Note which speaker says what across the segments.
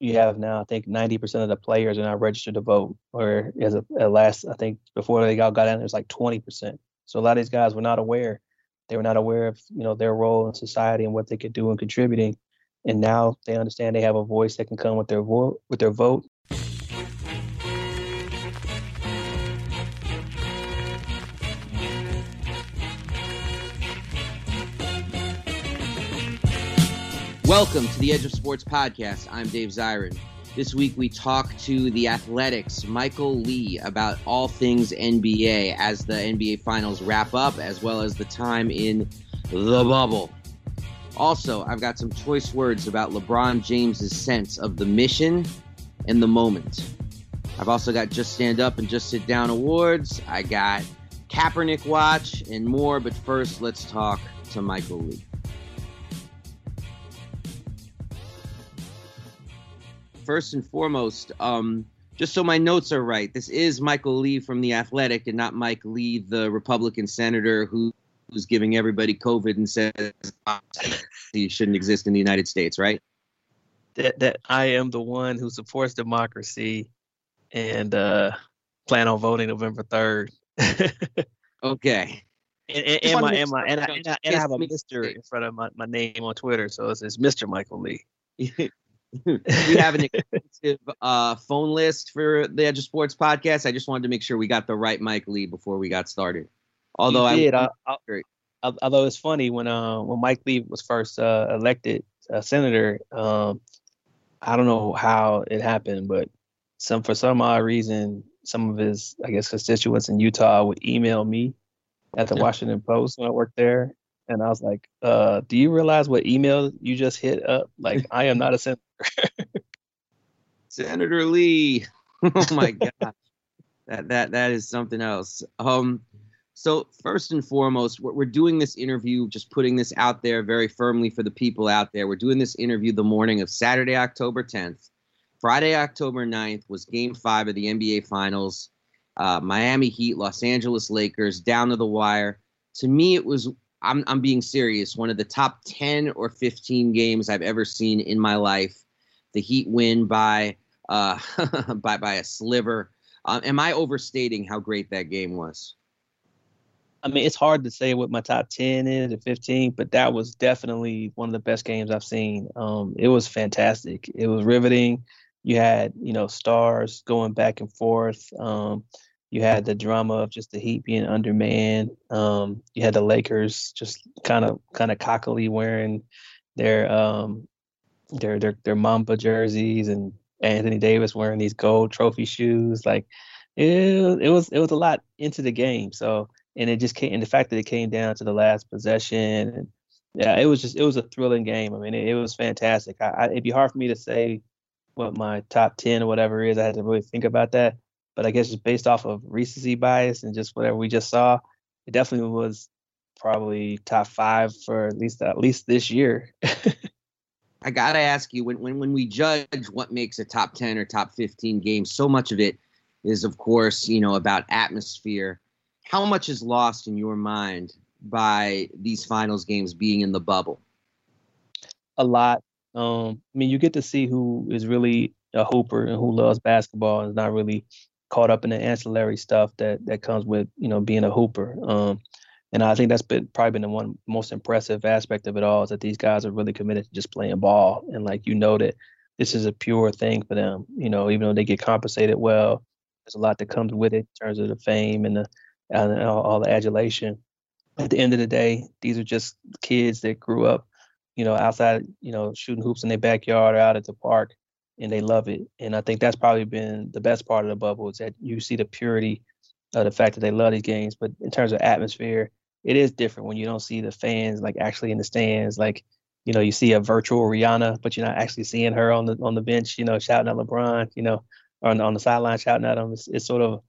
Speaker 1: You have now, I think, 90% of the players are now registered to vote, or as a, at last, I think before they all got in, there's like 20%. So a lot of these guys were not aware. They were not aware of, you know, their role in society and what they could do in contributing. And now they understand they have a voice that can come with their vote, with their vote
Speaker 2: Welcome to the Edge of Sports podcast. I'm Dave Zirin. This week we talk to the Athletic's, Michael Lee, about all things NBA as the NBA Finals wrap up, as well as the time in the bubble. Also, I've got some choice words about LeBron James's sense of the mission and the moment. I've also got Just Stand Up and Just Sit Down awards. I got Kaepernick Watch and more, but first let's talk to Michael Lee. First and foremost, um, just so my notes are right, this is Michael Lee from The Athletic and not Mike Lee, the Republican senator who, who's giving everybody COVID and says he shouldn't exist in the United States, right?
Speaker 1: That, that I am the one who supports democracy and uh, plan on voting November 3rd.
Speaker 2: okay.
Speaker 1: And, and, and, my, and, my, and, I, and, I, and I have a Mr. in front of my, my name on Twitter, so it says Mr. Michael Lee.
Speaker 2: we have an extensive uh, phone list for the Edge of Sports podcast. I just wanted to make sure we got the right Mike Lee before we got started. Although
Speaker 1: you
Speaker 2: did,
Speaker 1: I, I, I, although it's funny when uh, when Mike Lee was first uh, elected uh, senator, um, I don't know how it happened, but some for some odd reason, some of his I guess constituents in Utah would email me at the Washington Post when I worked there, and I was like, uh, "Do you realize what email you just hit up? Like, I am not a senator."
Speaker 2: Senator Lee. oh my god. that that that is something else. Um so first and foremost, we're, we're doing this interview, just putting this out there very firmly for the people out there. We're doing this interview the morning of Saturday, October 10th. Friday, October 9th was game five of the NBA Finals. Uh, Miami Heat, Los Angeles Lakers, down to the wire. To me, it was, I'm, I'm being serious, one of the top 10 or 15 games I've ever seen in my life the Heat win by uh, by by a sliver. Um, am I overstating how great that game was?
Speaker 1: I mean, it's hard to say what my top 10 is or 15, but that was definitely one of the best games I've seen. Um, it was fantastic. It was riveting. You had, you know, stars going back and forth. Um, you had the drama of just the Heat being undermanned. Um, you had the Lakers just kind of kind of cockily wearing their um, their their their Mamba jerseys and Anthony Davis wearing these gold trophy shoes. Like it, it was it was a lot into the game. So and it just came and the fact that it came down to the last possession and yeah, it was just it was a thrilling game. I mean, it, it was fantastic. I, I, it'd be hard for me to say what my top ten or whatever is. I had to really think about that. But I guess just based off of recency bias and just whatever we just saw, it definitely was probably top five for at least at least this year.
Speaker 2: I gotta ask you when, when when we judge what makes a top ten or top fifteen game, so much of it is, of course, you know, about atmosphere. How much is lost in your mind by these finals games being in the bubble?
Speaker 1: A lot. Um, I mean, you get to see who is really a hooper and who loves basketball and is not really caught up in the ancillary stuff that that comes with you know being a hooper. Um, and I think that's been probably been the one most impressive aspect of it all is that these guys are really committed to just playing ball and like you know that this is a pure thing for them. You know, even though they get compensated well, there's a lot that comes with it in terms of the fame and the and all, all the adulation. At the end of the day, these are just kids that grew up, you know, outside, you know, shooting hoops in their backyard or out at the park, and they love it. And I think that's probably been the best part of the bubble is that you see the purity of the fact that they love these games. But in terms of atmosphere, it is different when you don't see the fans like actually in the stands. Like, you know, you see a virtual Rihanna, but you're not actually seeing her on the on the bench, you know, shouting at LeBron, you know, or on, on the sideline shouting at him. It's, it's sort of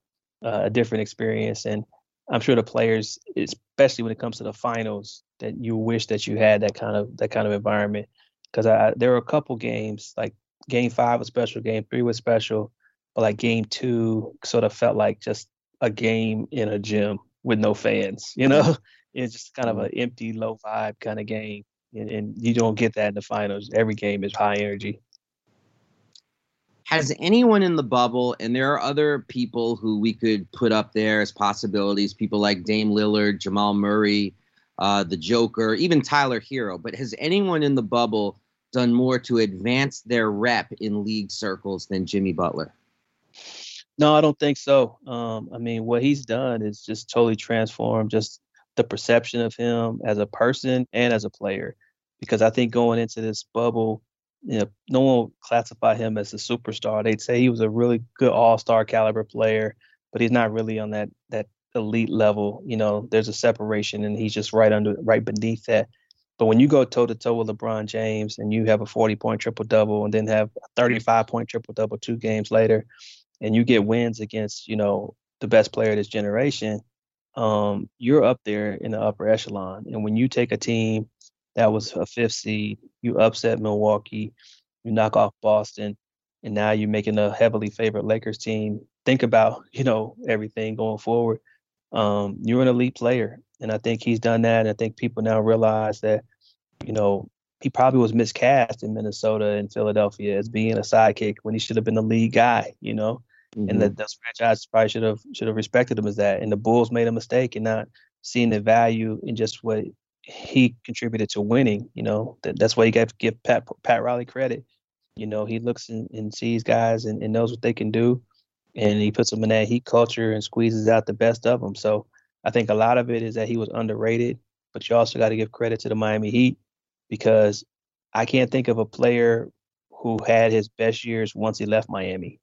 Speaker 1: uh, a different experience. And I'm sure the players, especially when it comes to the finals, that you wish that you had that kind of that kind of environment. Because I, there were a couple games like game five was special, game three was special, but like game two sort of felt like just a game in a gym with no fans. You know, it's just kind of an empty, low vibe kind of game, and, and you don't get that in the finals. Every game is high energy.
Speaker 2: Has anyone in the bubble, and there are other people who we could put up there as possibilities, people like Dame Lillard, Jamal Murray, uh, the Joker, even Tyler Herro, but has anyone in the bubble done more to advance their rep in league circles than Jimmy Butler?
Speaker 1: No, I don't think so. Um, I mean, what he's done is just totally transformed just the perception of him as a person and as a player. Because I think going into this bubble, you know, no one would classify him as a superstar. They'd say he was a really good all-star caliber player, but he's not really on that that elite level. You know, there's a separation, and he's just right under, right beneath that. But when you go toe to toe with LeBron James and you have a 40 point triple double and then have a 35 point triple double two games later, and you get wins against, you know, the best player of this generation, um, you're up there in the upper echelon. And when you take a team that was a fifth seed, you upset Milwaukee, you knock off Boston, and now you're making a heavily favored Lakers team. Think about, you know, everything going forward. Um, you're an elite player. And I think he's done that. And I think people now realize that, you know, he probably was miscast in Minnesota and Philadelphia as being a sidekick when he should have been the lead guy, you know. Mm-hmm. And that those franchises probably should have should have respected him as that. And the Bulls made a mistake in not seeing the value in just what he contributed to winning. You know, that, that's why you got to give Pat Pat Riley credit. You know, he looks and, and sees guys and, and knows what they can do, and he puts them in that heat culture and squeezes out the best of them. So I think a lot of it is that he was underrated, but you also got to give credit to the Miami Heat because I can't think of a player who had his best years once he left Miami.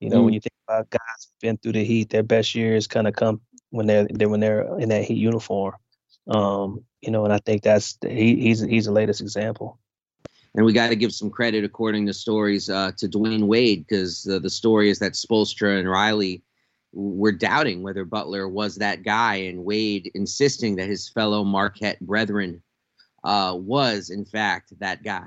Speaker 1: You know, mm. when you think about guys who've been through the heat, their best years kind of come when they're, they're when they're in that heat uniform. Um, you know, and I think that's he, he's he's the latest example.
Speaker 2: And we got to give some credit, according to stories, uh, to Dwyane Wade because uh, the story is that Spoelstra and Riley were doubting whether Butler was that guy, and Wade insisting that his fellow Marquette brethren uh, was, in fact, that guy.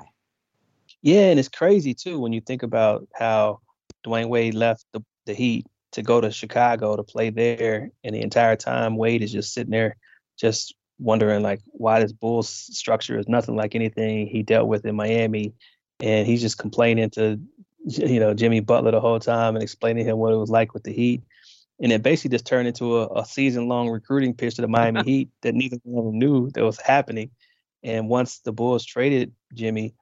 Speaker 1: Yeah, and it's crazy too when you think about how Dwyane Wade left the, the Heat to go to Chicago to play there, and the entire time Wade is just sitting there, just wondering like why this Bulls structure is nothing like anything he dealt with in Miami, and he's just complaining to you know Jimmy Butler the whole time and explaining to him what it was like with the Heat, and it basically just turned into a, a season long recruiting pitch to the Miami Heat that neither one of them knew that was happening. And once the Bulls traded Jimmy,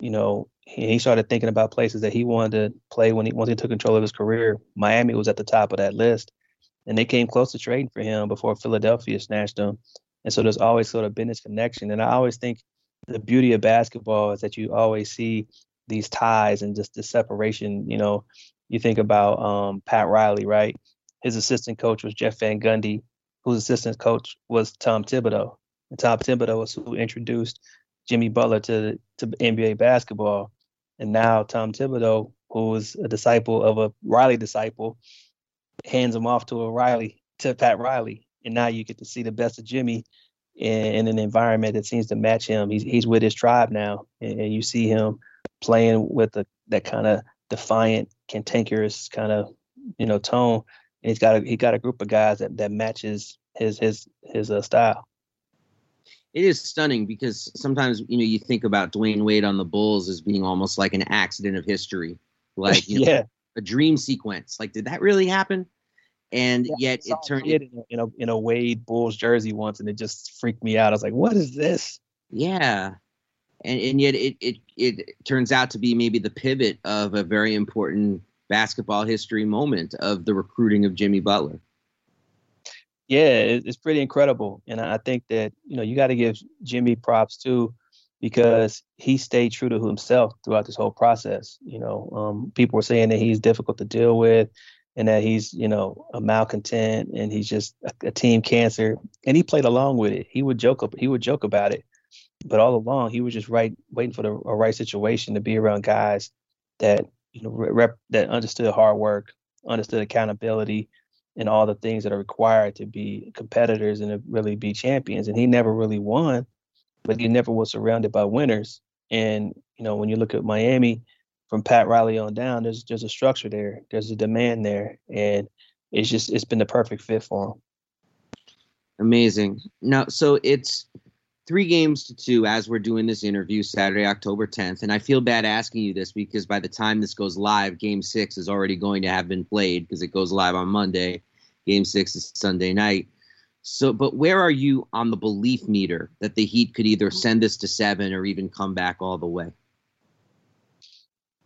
Speaker 1: you know, he, started thinking about places that he wanted to play when he once he took control of his career. Miami was at the top of that list, and they came close to trading for him before Philadelphia snatched him. And so there's always sort of been this connection. And I always think the beauty of basketball is that you always see these ties and just the separation. You know, you think about um, Pat Riley, right? His assistant coach was Jeff Van Gundy, whose assistant coach was Tom Thibodeau. Tom Thibodeau was who introduced Jimmy Butler to to NBA basketball. And now Tom Thibodeau, who was a disciple of a Riley disciple, hands him off to a Riley to Pat Riley and now you get to see the best of Jimmy in, in, an environment that seems to match him. He's he's with his tribe now, and, and you see him playing with the, that kind of defiant, cantankerous kind of you know tone. And he's got a, he got a group of guys that that matches his his his uh, style.
Speaker 2: It is stunning because sometimes you know you think about Dwyane Wade on the Bulls as being almost like an accident of history, like
Speaker 1: yeah, know,
Speaker 2: a dream sequence. Like, did that really happen? And yeah, yet it turned
Speaker 1: it in a, in a in a Wade Bulls jersey once, and it just freaked me out. I was like, "What is this?"
Speaker 2: Yeah, and and yet it it it turns out to be maybe the pivot of a very important basketball history moment of the recruiting of Jimmy Butler
Speaker 1: yeah, it's pretty incredible. And I think that, you know, you got to give Jimmy props too, because he stayed true to himself throughout this whole process. You know, um, people were saying that he's difficult to deal with and that he's, you know, a malcontent and he's just a, a team cancer. And he played along with it. He would joke, up, he would joke about it. But all along, he was just right, waiting for the a right situation to be around guys that, you know, rep, that understood hard work, understood accountability, and all the things that are required to be competitors and to really be champions. And he never really won, but he never was surrounded by winners. And you know, when you look at Miami, from Pat Riley on down, there's there's a structure there, there's a demand there, and it's just it's been the perfect fit for him.
Speaker 2: Amazing. Now, so it's three games to two as we're doing this interview Saturday, October 10th. And I feel bad asking you this because by the time this goes live, game six is already going to have been played because it goes live on Monday. Game six is Sunday night. So, but where are you on the belief meter that the Heat could either send this to seven or even come back all the way?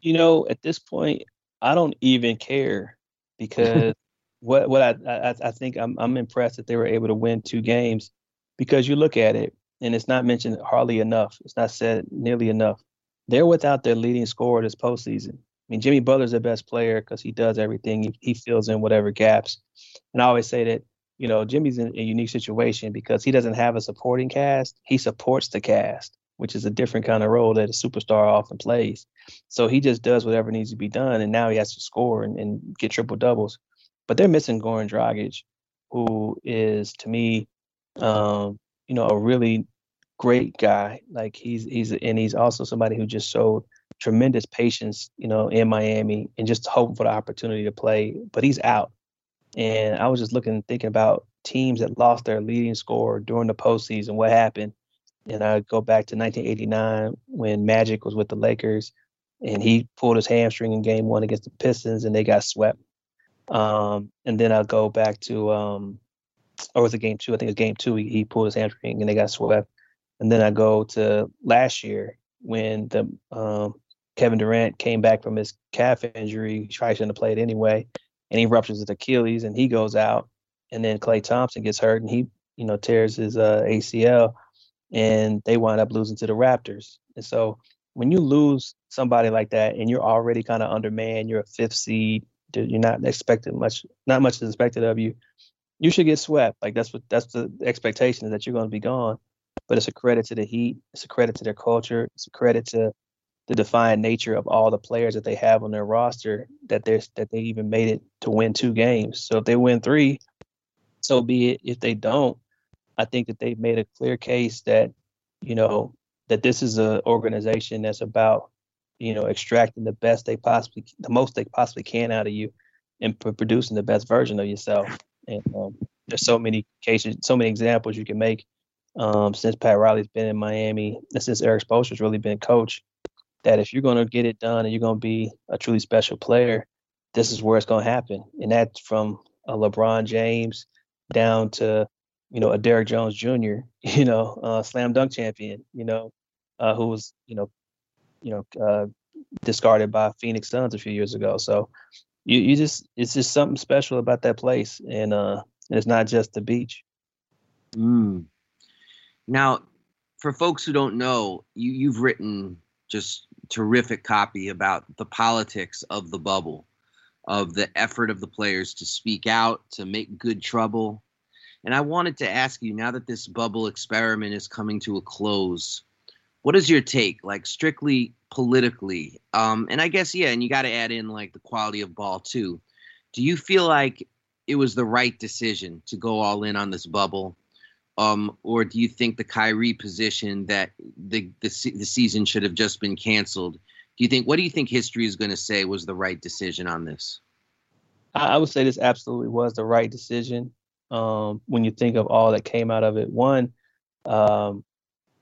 Speaker 1: You know, at this point, I don't even care because what what I, I I think I'm I'm impressed that they were able to win two games because you look at it and it's not mentioned hardly enough. It's not said nearly enough. They're without their leading scorer this postseason. I mean, Jimmy Butler's their best player because he does everything. He, he fills in whatever gaps. And I always say that, you know, Jimmy's in a unique situation because he doesn't have a supporting cast. He supports the cast, which is a different kind of role that a superstar often plays. So he just does whatever needs to be done. And now he has to score and, and get triple doubles. But they're missing Goran Dragic, who is, to me, um, you know, a really great guy. Like he's he's and he's also somebody who just showed tremendous patience, you know, in Miami and just hoping for the opportunity to play. But he's out. And I was just looking thinking about teams that lost their leading scorer during the postseason, what happened. And I go back to 1989 when Magic was with the Lakers and he pulled his hamstring in game one against the Pistons and they got swept. Um, and then I'll go back to um, or was it game two? I think it was game two. He, he pulled his hamstring and they got swept. And then I go to last year when the um, Kevin Durant came back from his calf injury. He probably shouldn't have played anyway, and he ruptures his Achilles and he goes out. And then Klay Thompson gets hurt and he, you know, tears his uh, ACL, and they wind up losing to the Raptors. And so when you lose somebody like that and you're already kind of undermanned, you're a fifth seed, you're not expected much, not much is expected of you you should get swept. Like that's what that's the expectation is that you're going to be gone. But it's a credit to the Heat. It's a credit to their culture. It's a credit to the defiant nature of all the players that they have on their roster that they that they even made it to win two games. So if they win three, so be it. If they don't, I think that they've made a clear case that you know that this is an organization that's about you know extracting the best they possibly the most they possibly can out of you and producing the best version of yourself and um, there's so many cases, so many examples you can make um, since Pat Riley's been in Miami and since Erik Spoelstra's really been coach. That if you're going to get it done and you're going to be a truly special player, this is where it's going to happen. And that's from a LeBron James down to you know a Derrick Jones Jr. You know, uh, slam dunk champion. You know, uh, who was you know, you know, uh, discarded by Phoenix Suns a few years ago. So you you just it's just something special about that place, and uh, it's not just the beach.
Speaker 2: Mm. Now, for folks who don't know, you you've written just terrific copy about the politics of the bubble, of the effort of the players to speak out, to make good trouble. And I wanted to ask you now that this bubble experiment is coming to a close, what is your take, like strictly politically? Um, and I guess yeah, and you got to add in like the quality of ball too. Do you feel like it was the right decision to go all in on this bubble, um, or do you think the Kyrie position that the, the the season should have just been canceled? Do you think what do you think history is going to say was the right decision on this?
Speaker 1: I would say this absolutely was the right decision. Um, when you think of all that came out of it, one, um,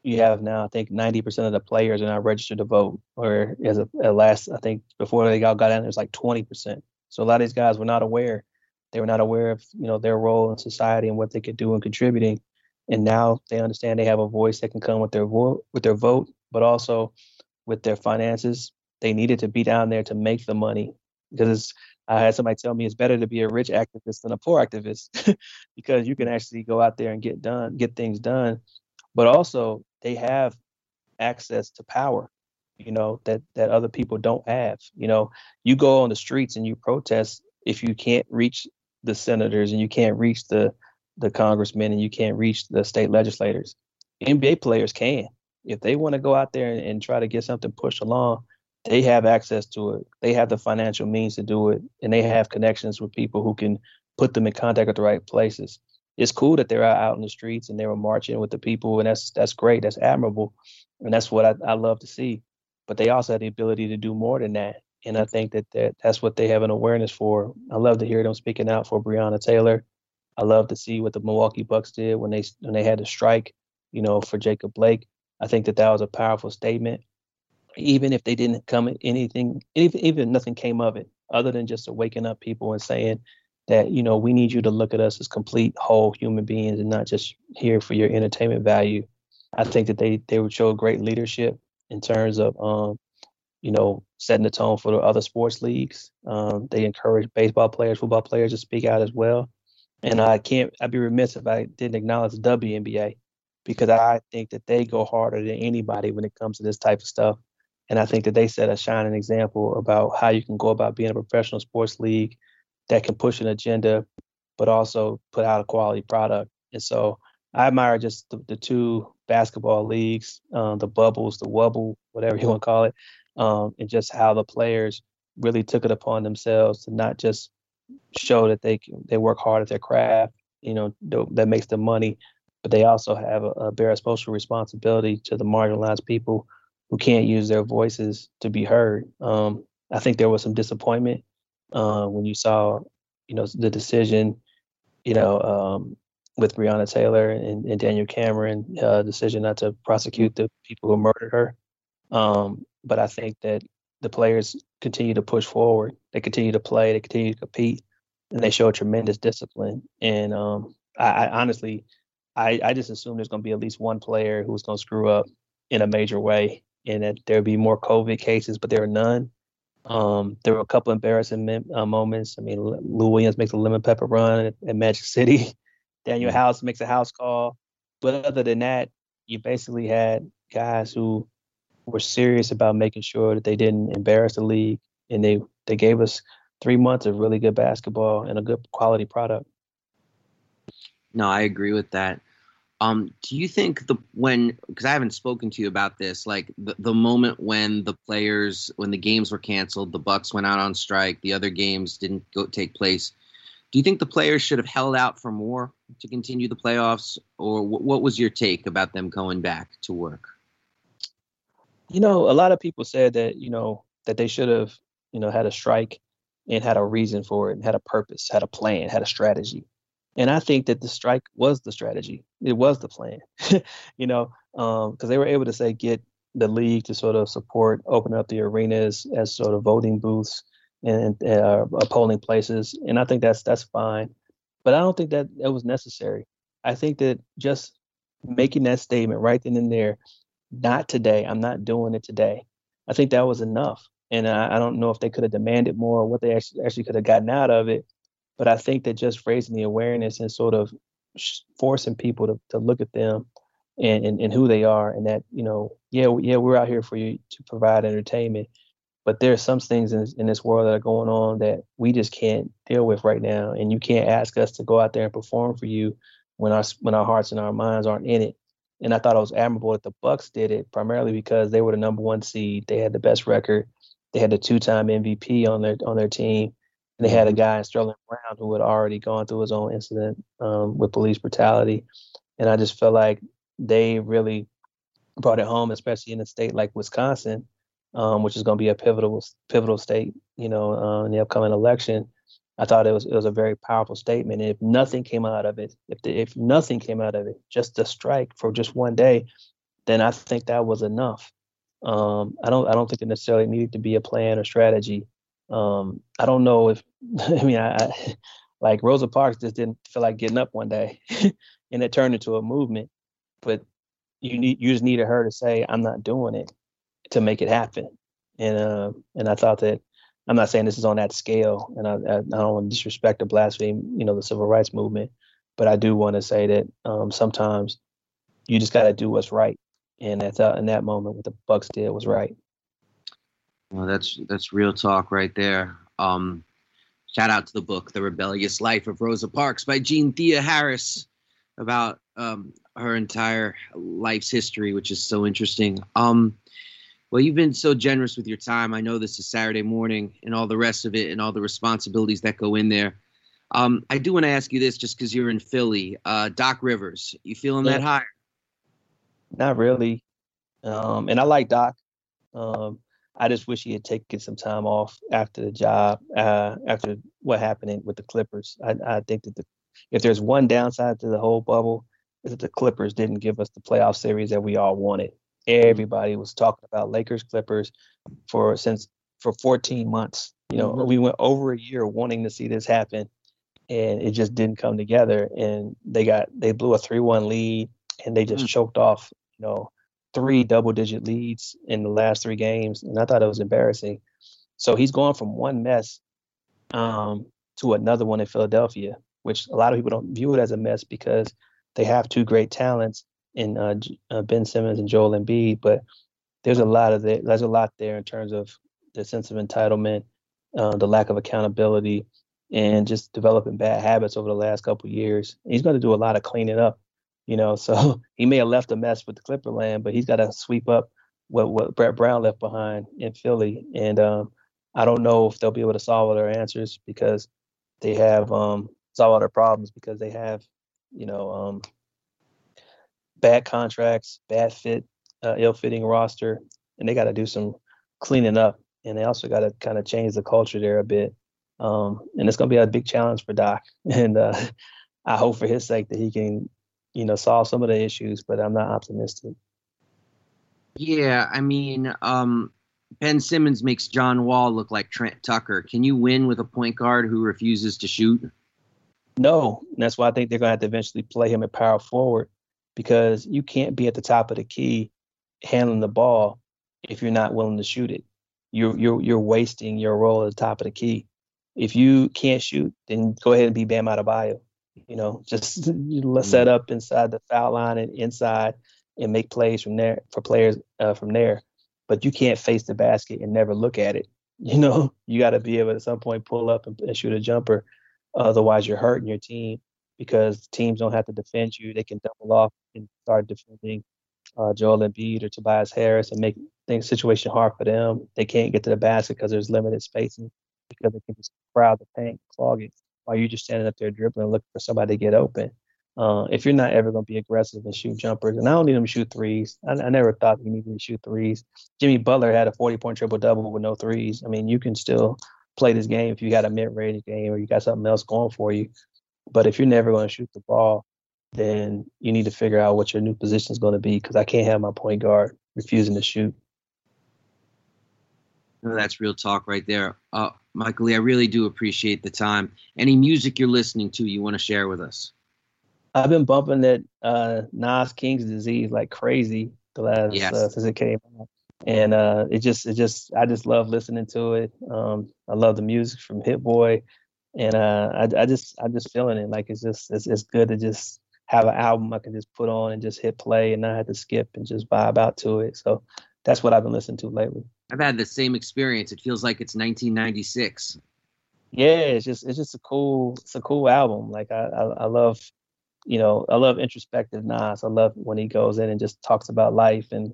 Speaker 1: you have now I think 90% of the players are now registered to vote, or as a, at last I think before they all got in, there's like 20%. So a lot of these guys were not aware. They were not aware of you know their role in society and what they could do in contributing, and now they understand they have a voice that can come with their vote, with their vote, but also with their finances. They needed to be down there to make the money because I had somebody tell me it's better to be a rich activist than a poor activist because you can actually go out there and get done, get things done. But also they have access to power, you know, that that other people don't have. You know, you go on the streets and you protest if you can't reach the senators and you can't reach the the congressmen and you can't reach the state legislators. NBA players can. If they want to go out there and, and try to get something pushed along, they have access to it. They have the financial means to do it, and they have connections with people who can put them in contact with the right places. It's cool that they're out in the streets and they were marching with the people, and that's that's great. That's admirable, and that's what I, I love to see. But they also have the ability to do more than that, and I think that, that that's what they have an awareness for. I love to hear them speaking out for Breonna Taylor. I love to see what the Milwaukee Bucks did when they when they had to strike, you know, for Jacob Blake. I think that that was a powerful statement even if they didn't come anything, even, even nothing came of it, other than just waking up people and saying that you know we need you to look at us as complete whole human beings and not just here for your entertainment value. I think that they they would show great leadership in terms of um, you know setting the tone for the other sports leagues. Um, they encourage baseball players, football players to speak out as well. And I can't I'd be remiss if I didn't acknowledge the WNBA because I think that they go harder than anybody when it comes to this type of stuff. And I think that they set a shining example about how you can go about being a professional sports league that can push an agenda, but also put out a quality product. And so I admire just the, the two basketball leagues, um, the bubbles, the wubble, whatever you want to call it, um, and just how the players really took it upon themselves to not just show that they they work hard at their craft, you know, that makes them money, but they also have a, a bear social responsibility to the marginalized people who can't use their voices to be heard. Um, I think there was some disappointment uh, when you saw, you know, the decision, you know, um, with Breonna Taylor and, and Daniel Cameron, uh, decision not to prosecute the people who murdered her. Um, but I think that the players continue to push forward. They continue to play. They continue to compete, and they show tremendous discipline. And um, I, I, honestly, I, I just assume there's going to be at least one player who's going to screw up in a major way and that there'll be more COVID cases, but there are none. Um, there were a couple embarrassing uh, moments. I mean, Lou Williams makes a lemon pepper run at, at Magic City. Danuel mm-hmm. House makes a house call. But other than that, you basically had guys who were serious about making sure that they didn't embarrass the league, and they they gave us three months of really good basketball and a good quality product.
Speaker 2: No, I agree with that. Um, do you think the when because I haven't spoken to you about this, like the, the moment when the players when the games were canceled, the Bucks went out on strike, the other games didn't go take place. Do you think the players should have held out for more to continue the playoffs, or w- what was your take about them going back to work?
Speaker 1: You know, a lot of people said that you know that they should have you know had a strike and had a reason for it, and had a purpose, had a plan, had a strategy. And I think that the strike was the strategy. It was the plan, you know, because um, they were able to say get the league to sort of support, open up the arenas as sort of voting booths and uh, polling places. And I think that's that's fine. But I don't think that it was necessary. I think that just making that statement right then and there, not today. I'm not doing it today. I think that was enough. And I, I don't know if they could have demanded more or what they actually actually could have gotten out of it. But I think that just raising the awareness and sort of forcing people to, to look at them and, and, and who they are and that, you know, yeah, yeah, we're out here for you to provide entertainment. But there are some things in, in this world that are going on that we just can't deal with right now. And you can't ask us to go out there and perform for you when our when our hearts and our minds aren't in it. And I thought it was admirable that the Bucks did it primarily because they were the number one seed. They had the best record. They had the two-time MVP on their on their team they had a mm-hmm. guy, Sterling Brown, who had already gone through his own incident um, with police brutality. and I just felt like they really brought it home, especially in a state like Wisconsin, um, which is going to be a pivotal pivotal state, you know, uh, in the upcoming election. I thought it was it was a very powerful statement. And if nothing came out of it, if the, if nothing came out of it, just a strike for just one day, then I think that was enough. Um, I don't I don't think it necessarily needed to be a plan or strategy. Um, I don't know if I mean I, I like Rosa Parks just didn't feel like getting up one day, and it turned into a movement. But you need you just needed her to say I'm not doing it to make it happen. And uh, and I thought that I'm not saying this is on that scale, and I, I, I don't want to disrespect or blaspheme, you know, the civil rights movement, but I do want to say that um, sometimes you just got to do what's right, and that's uh, in that moment what the Bucks did was right.
Speaker 2: Well, that's that's real talk right there. Um, shout out to the book, The Rebellious Life of Rosa Parks by Jeanne Theoharis, about um, her entire life's history, which is so interesting. Um, well, you've been so generous with your time. I know this is Saturday morning and all the rest of it and all the responsibilities that go in there. Um, I do want to ask you this just because you're in Philly. Uh, Doc Rivers, you feeling yeah. that high?
Speaker 1: Not really. Um, and I like Doc. Um, I just wish he had taken some time off after the job, uh, after what happened with the Clippers. I, I think that the, if there's one downside to the whole bubble, is that the Clippers didn't give us the playoff series that we all wanted. Everybody was talking about Lakers Clippers for since for 14 months. You know, mm-hmm. we went over a year wanting to see this happen, and it just didn't come together. And they got they blew a three-one lead, and they just mm-hmm. choked off. You know, three double-digit leads in the last three games, and I thought it was embarrassing. So he's going from one mess um, to another one in Philadelphia, which a lot of people don't view it as a mess because they have two great talents in uh, uh, Ben Simmons and Joel Embiid, but there's a lot of the, there's a lot there in terms of the sense of entitlement, uh, the lack of accountability, and just developing bad habits over the last couple years. He's going to do a lot of cleaning up, you know. So he may have left a mess with the Clipper land, but he's got to sweep up what what Brett Brown left behind in Philly. And um, I don't know if they'll be able to solve all their answers because they have um, solve all their problems because they have, you know, um, bad contracts, bad fit, uh, ill-fitting roster, and they got to do some cleaning up. And they also got to kind of change the culture there a bit. Um, and it's going to be a big challenge for Doc. And uh, I hope for his sake that he can, you know, solve some of the issues. But I'm not optimistic.
Speaker 2: Yeah, I mean, um, Ben Simmons makes John Wall look like Trent Tucker. Can you win with a point guard who refuses to shoot?
Speaker 1: No, that's why I think they're going to have to eventually play him at power forward because you can't be at the top of the key handling the ball if you're not willing to shoot it. You're you're you're wasting your role at the top of the key. If you can't shoot, then go ahead and be Bam Adebayo. You know, just let's set up inside the foul line and inside and make plays from there for players uh, from there. But you can't face the basket and never look at it. You know, you got to be able to, at some point pull up and, and shoot a jumper. Otherwise, you're hurting your team because teams don't have to defend you. They can double off and start defending uh, Joel Embiid or Tobias Harris and make things situation hard for them. They can't get to the basket because there's limited spacing because they can just crowd the paint, clog it, while you're just standing up there dribbling, looking for somebody to get open. Uh, if you're not ever going to be aggressive and shoot jumpers, and I don't need them to shoot threes. I, I never thought you needed to shoot threes. Jimmy Butler had a 40 point triple double with no threes. I mean, you can still play this game if you got a mid range game or you got something else going for you. But if you're never going to shoot the ball, then you need to figure out what your new position is going to be because I can't have my point guard refusing to shoot.
Speaker 2: that's real talk right there. Uh, Michael Lee, I really do appreciate the time. Any music you're listening to you want to share with us?
Speaker 1: I've been bumping that uh, Nas King's disease like crazy the last yes. uh, since it came out, and uh, it just it just I just love listening to it. Um, I love the music from Hit Boy and uh, I, I just I'm just feeling it like it's just it's, it's good to just have an album I can just put on and just hit play and not have to skip and just vibe out to it. So that's what I've been listening to lately.
Speaker 2: I've had the same experience. It feels like it's 1996.
Speaker 1: Yeah, it's just it's just a cool it's a cool album. Like I I, I love you know I love introspective Nas. I love when he goes in and just talks about life and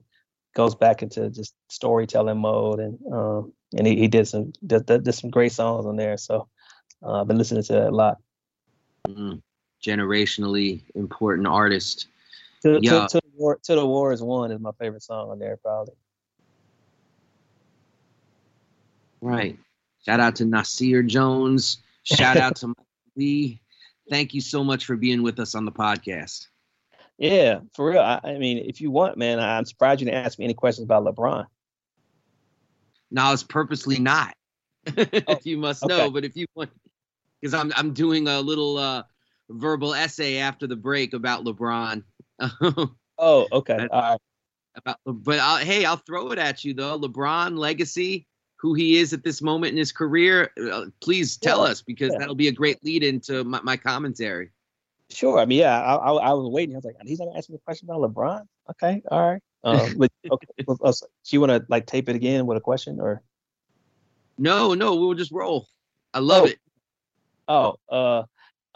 Speaker 1: goes back into just storytelling mode and um and he, he did some did, did some great songs on there. So uh, I've been listening to that a lot.
Speaker 2: Mm-hmm. Generationally important artist.
Speaker 1: To, to, to, the war, to the war is won is my favorite song on there, probably.
Speaker 2: Right. Shout out to Nasir Jones. Shout out to Lee. Thank you so much for being with us on the podcast.
Speaker 1: Yeah, for real. I, I mean, if you want, man, I'm surprised you didn't ask me any questions about LeBron.
Speaker 2: No, it's purposely not. oh, you must know, but if you want, because I'm I'm doing a little uh, verbal essay after the break about LeBron.
Speaker 1: oh, okay, all right.
Speaker 2: About, but I'll, hey, I'll throw it at you though. LeBron legacy, who he is at this moment in his career. Uh, please tell yeah, us because yeah. that'll be a great lead into my, my commentary.
Speaker 1: Sure. I mean, yeah, I, I, I, was waiting. I was like, he's gonna ask me a question about LeBron. Okay, all right. Um, but okay, do you want to like tape it again with a question or?
Speaker 2: No, no, we'll just roll. I love
Speaker 1: oh.
Speaker 2: it.
Speaker 1: Oh, uh,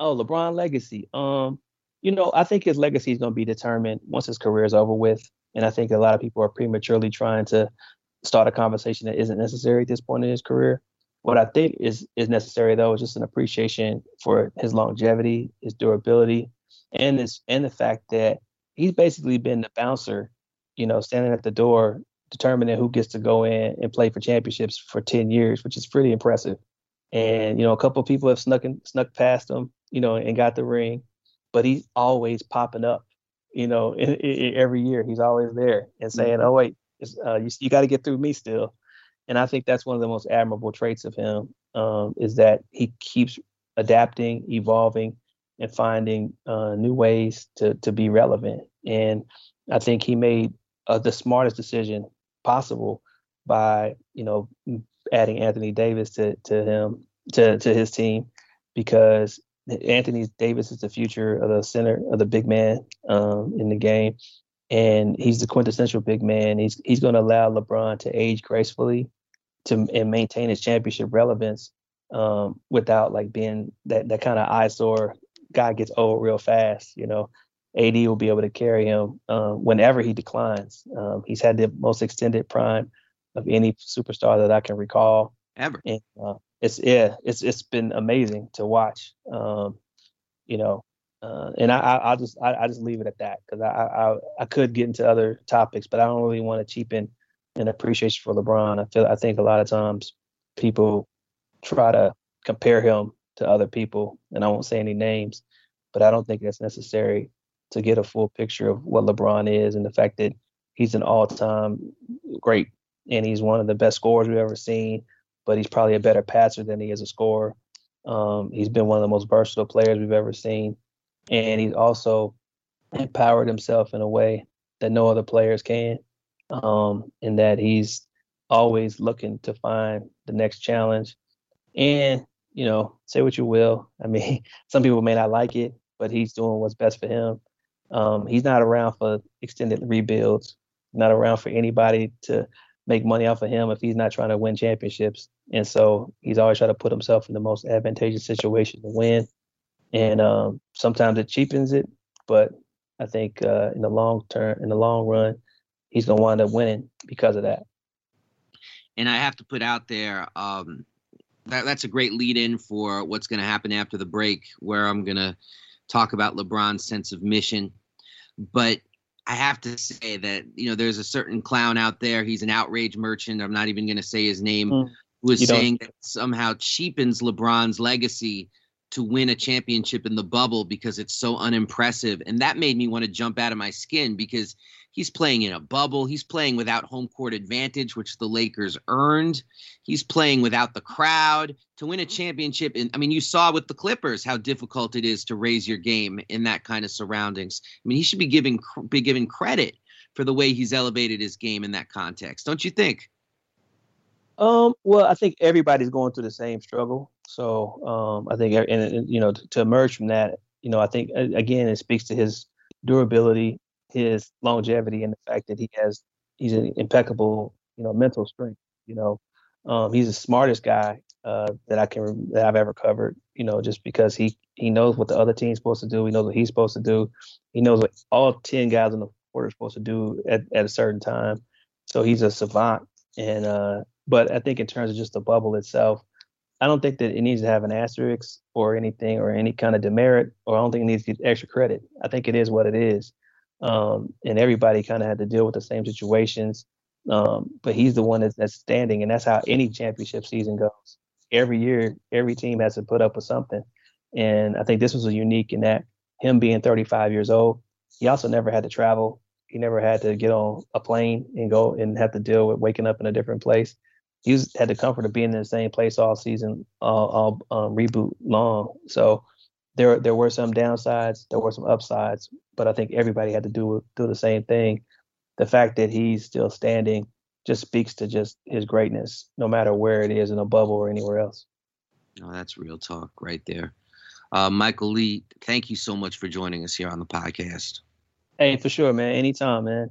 Speaker 1: oh, LeBron legacy. Um, you know, I think his legacy is going to be determined once his career is over with, and I think a lot of people are prematurely trying to start a conversation that isn't necessary at this point in his career. What I think is is necessary though is just an appreciation for his longevity, his durability, and this and the fact that he's basically been the bouncer, you know, standing at the door determining who gets to go in and play for championships for 10 years, which is pretty impressive. And, you know, a couple of people have snuck in, snuck past him, you know, and got the ring, but he's always popping up, you know, in, in, every year. He's always there and mm-hmm. saying, oh, wait, uh, you, you got to get through me still. And I think that's one of the most admirable traits of him um, is that he keeps adapting, evolving, and finding uh, new ways to to be relevant. And I think he made uh, the smartest decision possible by you know adding Anthony Davis to to him to to his team because Anthony Davis is the future of the center of the big man um, in the game, and he's the quintessential big man. He's he's going to allow LeBron to age gracefully, to and maintain his championship relevance um, without like being that that kind of eyesore guy gets old real fast. You know, AD will be able to carry him uh, whenever he declines. Um, he's had the most extended prime of any superstar that I can recall
Speaker 2: ever.
Speaker 1: And, uh, it's yeah, it's it's been amazing to watch. Um, you know, uh, and I, I will just I, I, just leave it at that because I, I I could get into other topics, but I don't really want to cheapen an appreciation for LeBron. I feel I think a lot of times people try to compare him to other people, and I won't say any names, but I don't think that's necessary to get a full picture of what LeBron is and the fact that he's an all-time great and he's one of the best scorers we've ever seen. But he's probably a better passer than he is a scorer. Um, he's been one of the most versatile players we've ever seen, and he's also empowered himself in a way that no other players can. Um, in that he's always looking to find the next challenge, and you know, say what you will. I mean, some people may not like it, but he's doing what's best for him. Um, he's not around for extended rebuilds, not around for anybody to make money off of him if he's not trying to win championships. And so he's always trying to put himself in the most advantageous situation to win. And um, sometimes it cheapens it, but I think uh, in the long term, in the long run, he's gonna wind up winning because of that.
Speaker 2: And I have to put out there um, that that's a great lead in for what's going to happen after the break, where I'm going to talk about LeBron's sense of mission. But I have to say that you know there's a certain clown out there. He's an outrage merchant. I'm not even going to say his name. Mm. Who is saying that somehow cheapens LeBron's legacy to win a championship in the bubble because it's so unimpressive, and that made me want to jump out of my skin because He's playing in a bubble. He's playing without home court advantage, which the Lakers earned. He's playing without the crowd to win a championship. And I mean, you saw with the Clippers how difficult it is to raise your game in that kind of surroundings. I mean, he should be giving be given credit for the way he's elevated his game in that context, don't you think?
Speaker 1: Um, well, I think everybody's going through the same struggle. So um, I think, and, and you know, to, to emerge from that, you know, I think again, it speaks to his durability his longevity and the fact that he has he's an impeccable you know mental strength. You know, um, he's the smartest guy uh, that I can that I've ever covered. You know, just because he he knows what the other team's supposed to do. He knows what he's supposed to do. He knows what all ten guys on the court are supposed to do at, at a certain time. So he's a savant. And uh, but I think in terms of just the bubble itself, I don't think that it needs to have an asterisk or anything or any kind of demerit, or I don't think it needs to get extra credit. I think it is what it is. um, and everybody kind of had to deal with the same situations. Um, but he's the one that's, that's standing, and that's how any championship season goes. Every year, every team has to put up with something, and I think this was a unique in that him being 35 years old, he also never had to travel. He never had to get on a plane and go and have to deal with waking up in a different place. He had the comfort of being in the same place all season, all, all um, reboot long. So there there were some downsides, there were some upsides, but I think everybody had to do do the same thing. The fact that he's still standing just speaks to just his greatness, no matter where it is in a bubble or anywhere else.
Speaker 2: Oh, that's real talk right there. Uh, Michael Lee, thank you so much for joining us here on the podcast.
Speaker 1: Hey, for sure, man. Anytime, man.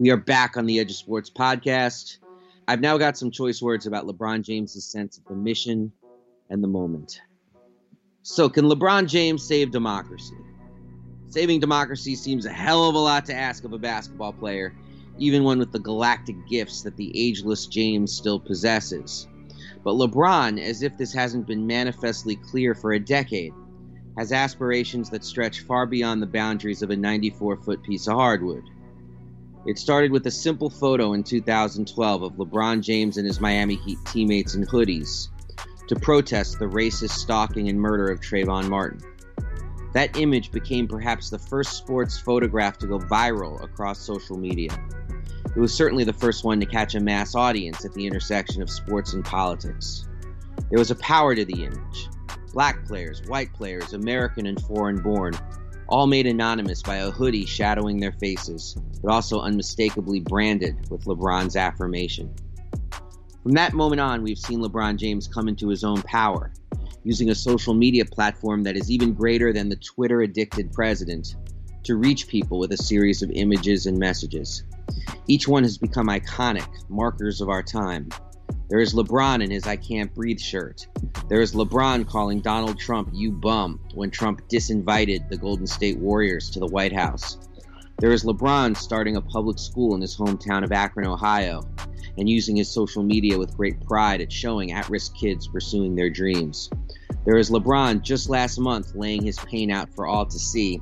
Speaker 2: We are back on the Edge of Sports podcast. I've now got some choice words about LeBron James' sense of the mission and the moment. So, can LeBron James save democracy? Saving democracy seems a hell of a lot to ask of a basketball player, even one with the galactic gifts that the ageless James still possesses. But LeBron, as if this hasn't been manifestly clear for a decade, has aspirations that stretch far beyond the boundaries of a 94 foot piece of hardwood. It started with a simple photo in 2012 of LeBron James and his Miami Heat teammates in hoodies to protest the racist stalking and murder of Trayvon Martin. That image became perhaps the first sports photograph to go viral across social media. It was certainly the first one to catch a mass audience at the intersection of sports and politics. There was a power to the image. Black players, white players, American and foreign born, all made anonymous by a hoodie shadowing their faces, but also unmistakably branded with LeBron's affirmation. From that moment on, we've seen LeBron James come into his own power, using a social media platform that is even greater than the Twitter addicted president to reach people with a series of images and messages. Each one has become iconic, markers of our time, there is LeBron in his I Can't Breathe shirt. There is LeBron calling Donald Trump, you bum, when Trump disinvited the Golden State Warriors to the White House. There is LeBron starting a public school in his hometown of Akron, Ohio, and using his social media with great pride at showing at risk kids pursuing their dreams. There is LeBron just last month laying his pain out for all to see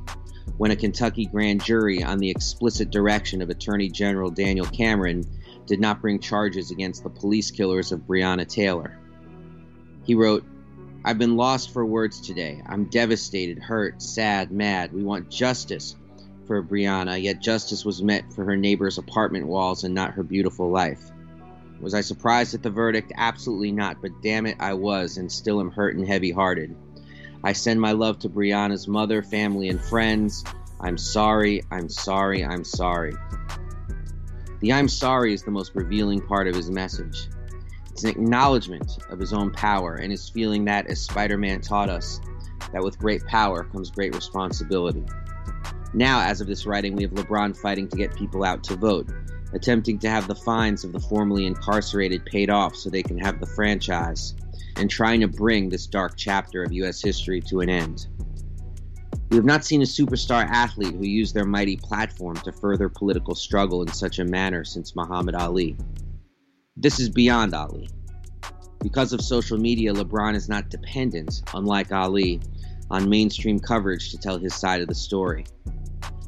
Speaker 2: when a Kentucky grand jury, on the explicit direction of Attorney General Daniel Cameron, did not bring charges against the police killers of Breonna Taylor. He wrote, I've been lost for words today. I'm devastated, hurt, sad, mad. We want justice for Breonna, yet justice was met for her neighbor's apartment walls and not her beautiful life. Was I surprised at the verdict? Absolutely not, but damn it, I was, and still am hurt and heavy hearted. I send my love to Breonna's mother, family, and friends. I'm sorry, I'm sorry, I'm sorry. The I'm sorry is the most revealing part of his message. It's an acknowledgement of his own power and his feeling that, as Spider Man taught us, that with great power comes great responsibility. Now, as of this writing, we have LeBron fighting to get people out to vote, attempting to have the fines of the formerly incarcerated paid off so they can have the franchise, and trying to bring this dark chapter of U.S. history to an end. We have not seen a superstar athlete who used their mighty platform to further political struggle in such a manner since Muhammad Ali. This is beyond Ali. Because of social media, LeBron is not dependent, unlike Ali, on mainstream coverage to tell his side of the story.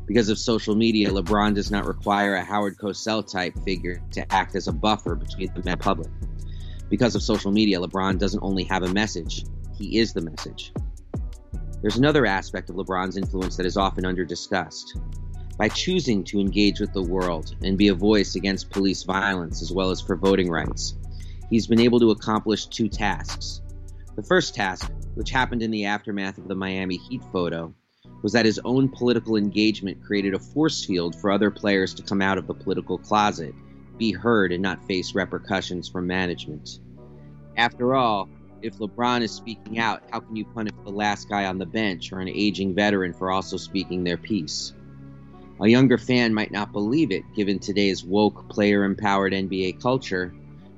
Speaker 2: Because of social media, LeBron does not require a Howard Cosell type figure to act as a buffer between the public. Because of social media, LeBron doesn't only have a message, he is the message. There's another aspect of LeBron's influence that is often underdiscussed. By choosing to engage with the world and be a voice against police violence as well as for voting rights, he's been able to accomplish two tasks. The first task, which happened in the aftermath of the Miami Heat photo, was that his own political engagement created a force field for other players to come out of the political closet, be heard, and not face repercussions from management. After all, if LeBron is speaking out, how can you punish the last guy on the bench or an aging veteran for also speaking their piece? A younger fan might not believe it, given today's woke, player empowered NBA culture,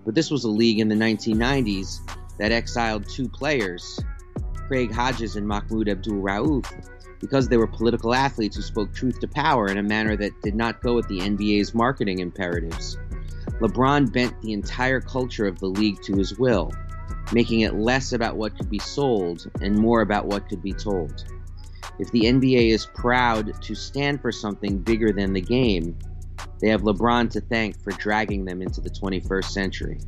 Speaker 2: but this was a league in the 1990s that exiled two players, Craig Hodges and Mahmoud Abdul Rauf, because they were political athletes who spoke truth to power in a manner that did not go with the NBA's marketing imperatives. LeBron bent the entire culture of the league to his will, making it less about what could be sold and more about what could be told. If the NBA is proud to stand for something bigger than the game, they have LeBron to thank for dragging them into the 21st century.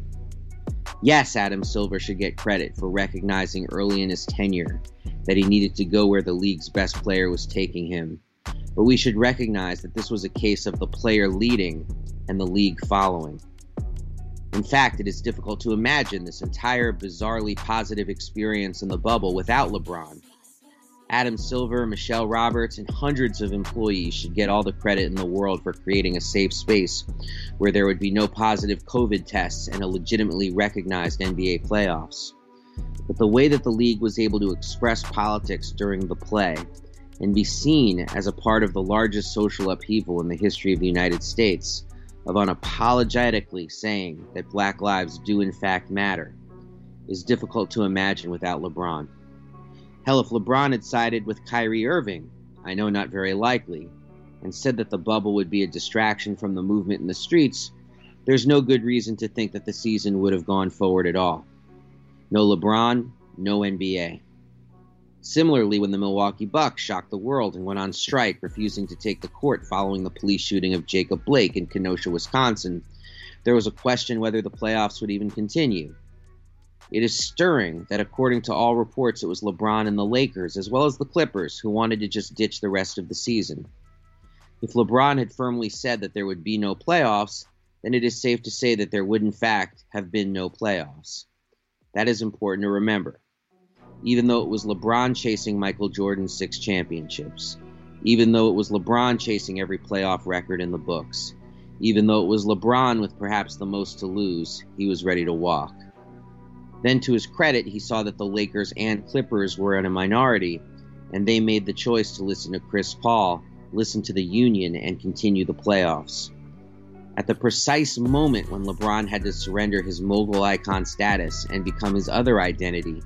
Speaker 2: Yes, Adam Silver should get credit for recognizing early in his tenure that he needed to go where the league's best player was taking him. But we should recognize that this was a case of the player leading and the league following. In fact, it is difficult to imagine this entire bizarrely positive experience in the bubble without LeBron. Adam Silver, Michele Roberts, and hundreds of employees should get all the credit in the world for creating a safe space where there would be no positive COVID tests and a legitimately recognized NBA playoffs. But the way that the league was able to express politics during the play and be seen as a part of the largest social upheaval in the history of the United States, of unapologetically saying that black lives do in fact matter, is difficult to imagine without LeBron. Hell, if LeBron had sided with Kyrie Irving, I know not very likely, and said that the bubble would be a distraction from the movement in the streets, there's no good reason to think that the season would have gone forward at all. No LeBron, no NBA. Similarly, when the Milwaukee Bucks shocked the world and went on strike, refusing to take the court following the police shooting of Jacob Blake in Kenosha, Wisconsin, there was a question whether the playoffs would even continue. It is stirring that, according to all reports, it was LeBron and the Lakers, as well as the Clippers, who wanted to just ditch the rest of the season. If LeBron had firmly said that there would be no playoffs, then it is safe to say that there would, in fact, have been no playoffs. That is important to remember. Even though it was LeBron chasing Michael Jordan's six championships, even though it was LeBron chasing every playoff record in the books, even though it was LeBron with perhaps the most to lose, he was ready to walk. Then, to his credit, he saw that the Lakers and Clippers were in a minority, and they made the choice to listen to Chris Paul, listen to the Union, and continue the playoffs. At the precise moment when LeBron had to surrender his mogul icon status and become his other identity,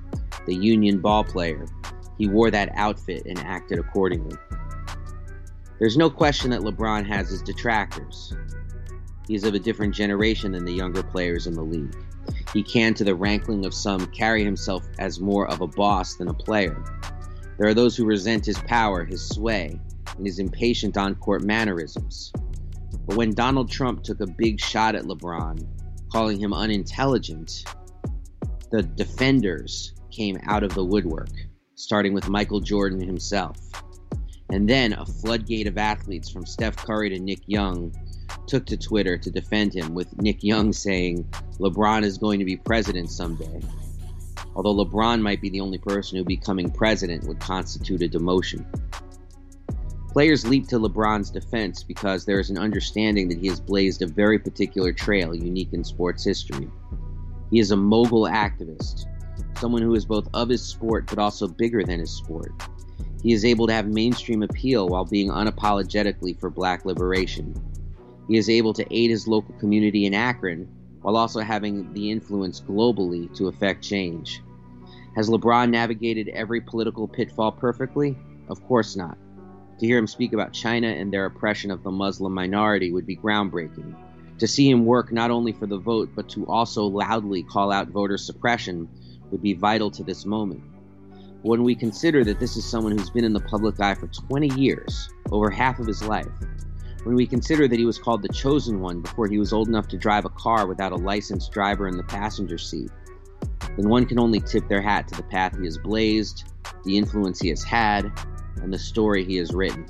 Speaker 2: the Union ball player, he wore that outfit and acted accordingly. There's no question that LeBron has his detractors. He is of a different generation than the younger players in the league. He can, to the rankling of some, carry himself as more of a boss than a player. There are those who resent his power, his sway, and his impatient on court mannerisms. But when Donald Trump took a big shot at LeBron, calling him unintelligent, the defenders came out of the woodwork, starting with Michael Jordan himself. And then a floodgate of athletes from Steph Curry to Nick Young took to Twitter to defend him, with Nick Young saying LeBron is going to be president someday. Although LeBron might be the only person who becoming president would constitute a demotion. Players leap to LeBron's defense because there is an understanding that he has blazed a very particular trail unique in sports history. He is a mogul activist, someone who is both of his sport but also bigger than his sport. He is able to have mainstream appeal while being unapologetically for black liberation. He is able to aid his local community in Akron while also having the influence globally to affect change. Has LeBron navigated every political pitfall perfectly? Of course not. To hear him speak about China and their oppression of the Muslim minority would be groundbreaking. To see him work not only for the vote, but to also loudly call out voter suppression would be vital to this moment. When we consider that this is someone who's been in the public eye for 20 years, over half of his life, when we consider that he was called the chosen one before he was old enough to drive a car without a licensed driver in the passenger seat, then one can only tip their hat to the path he has blazed, the influence he has had, and the story he has written.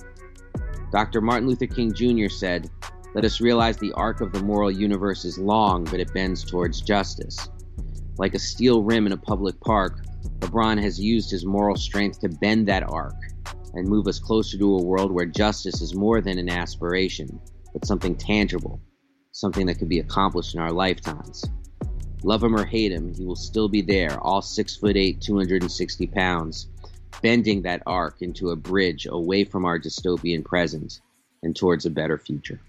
Speaker 2: Dr. Martin Luther King Jr. said, Let us realize the arc of the moral universe is long, but it bends towards justice. Like a steel rim in a public park, LeBron has used his moral strength to bend that arc and move us closer to a world where justice is more than an aspiration, but something tangible, something that could be accomplished in our lifetimes. Love him or hate him, he will still be there, all six foot eight, 260 pounds, bending that arc into a bridge away from our dystopian present and towards a better future.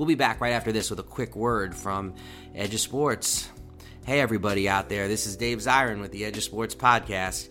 Speaker 3: We'll be back right after this with a quick word from Edge of Sports. Hey, everybody out there, this is Dave Zirin with the Edge of Sports podcast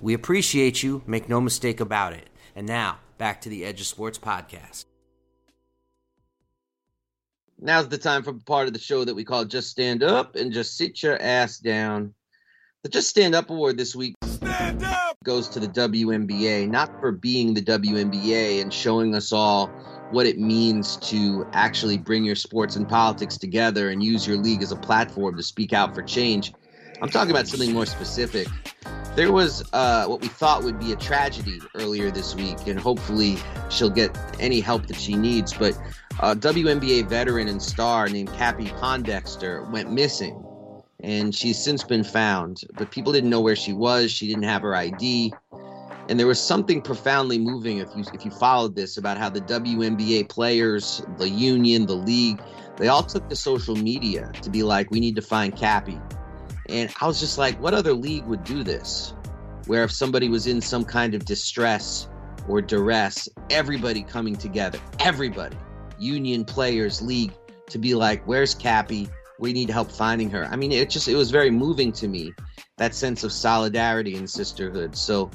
Speaker 3: we appreciate you, make no mistake about it. And now, back to the Edge of Sports podcast.
Speaker 2: Now's the time for part of the show that we call Just Stand Up and Just Sit Your Ass Down. The Just Stand Up Award this week goes to the WNBA, not for being the WNBA and showing us all what it means to actually bring your sports and politics together and use your league as a platform to speak out for change. I'm talking about something more specific. There was uh, what we thought would be a tragedy earlier this week, and hopefully she'll get any help that she needs. But a WNBA veteran and star named Cappie Pondexter went missing, and she's since been found. But people didn't know where she was. She didn't have her ID, and there was something profoundly moving if you if you followed this about how the WNBA players, the union, the league, they all took to social media to be like, "We need to find Cappie." And I was just like, what other league would do this? Where if somebody was in some kind of distress or duress, everybody coming together, everybody, union players, league, to be like, where's Cappie? We need help finding her. I mean, it just, it was very moving to me, that sense of solidarity and sisterhood. So,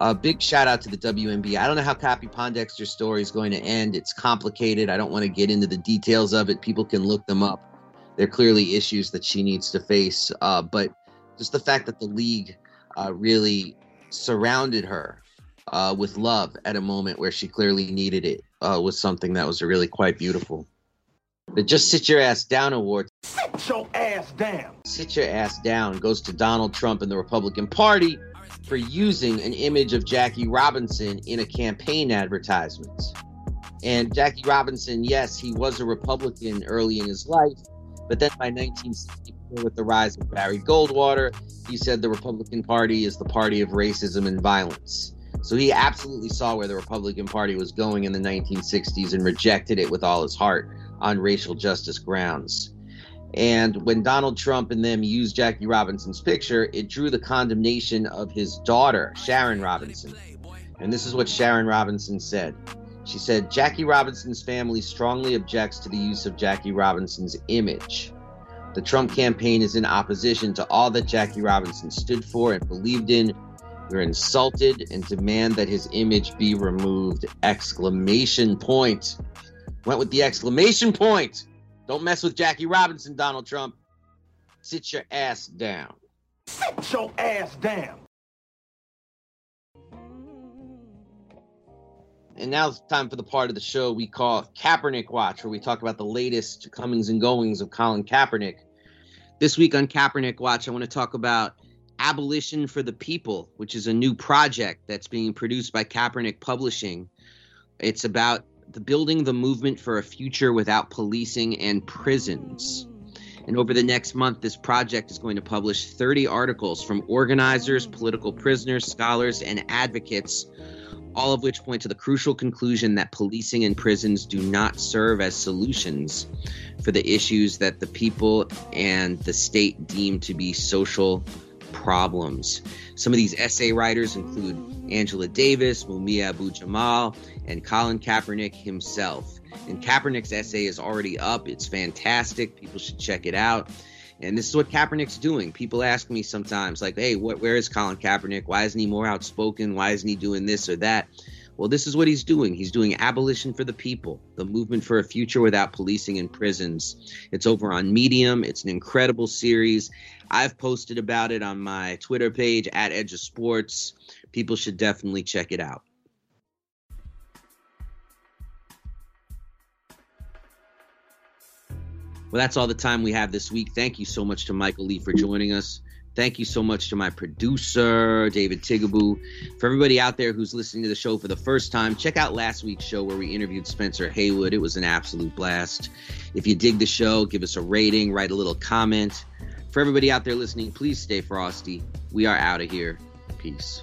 Speaker 2: a uh, big shout out to the WNBA. I don't know how Cappie Pondexter's story is going to end. It's complicated. I don't want to get into the details of it. People can look them up there are clearly issues that she needs to face. Uh, but just the fact that the league uh, really surrounded her uh, with love at a moment where she clearly needed it uh, was something that was really quite beautiful. The Just Sit Your Ass Down award.
Speaker 4: Sit your ass down.
Speaker 2: Sit Your Ass Down goes to Donald Trump and the Republican Party for using an image of Jackie Robinson in a campaign advertisement. And Jackie Robinson, yes, he was a Republican early in his life, but then by 1964, with the rise of Barry Goldwater, he said the Republican Party is the party of racism and violence. So he absolutely saw where the Republican Party was going in the 1960s and rejected it with all his heart on racial justice grounds. And when Donald Trump and them used Jackie Robinson's picture, it drew the condemnation of his daughter, Sharon Robinson. And this is what Sharon Robinson said she said Jackie Robinson's family strongly objects to the use of Jackie Robinson's image. The Trump campaign is in opposition to all that Jackie Robinson stood for and believed in. We're insulted and demand that his image be removed. Exclamation point. Went with the exclamation point. Don't mess with Jackie Robinson, Donald Trump. Sit your ass down.
Speaker 4: Sit your ass down.
Speaker 2: And now it's time for the part of the show we call Kaepernick Watch, where we talk about the latest comings and goings of Colin Kaepernick. This week on Kaepernick Watch, I want to talk about Abolition for the People, which is a new project that's being produced by Kaepernick Publishing. It's about the building the movement for a future without policing and prisons. And over the next month, this project is going to publish 30 articles from organizers, political prisoners, scholars, and advocates all of which point to the crucial conclusion that policing and prisons do not serve as solutions for the issues that the people and the state deem to be social problems. Some of these essay writers include Angela Davis, Mumia Abu Jamal, and Colin Kaepernick himself. And Kaepernick's essay is already up. It's fantastic. People should check it out. And this is what Kaepernick's doing. People ask me sometimes, like, hey, what, where is Colin Kaepernick? Why isn't he more outspoken? Why isn't he doing this or that? Well, this is what he's doing. He's doing Abolition for the People, the movement for a future without policing in prisons. It's over on Medium. It's an incredible series. I've posted about it on my Twitter page at Edge of Sports. People should definitely check it out. Well, that's all the time we have this week. Thank you so much to Michael Lee for joining us. Thank you so much to my producer, David Tigaboo. For everybody out there who's listening to the show for the first time, check out last week's show where we interviewed Spencer Haywood. It was an absolute blast. If you dig the show, give us a rating, write a little comment. For everybody out there listening, please stay frosty. We are out of here. Peace.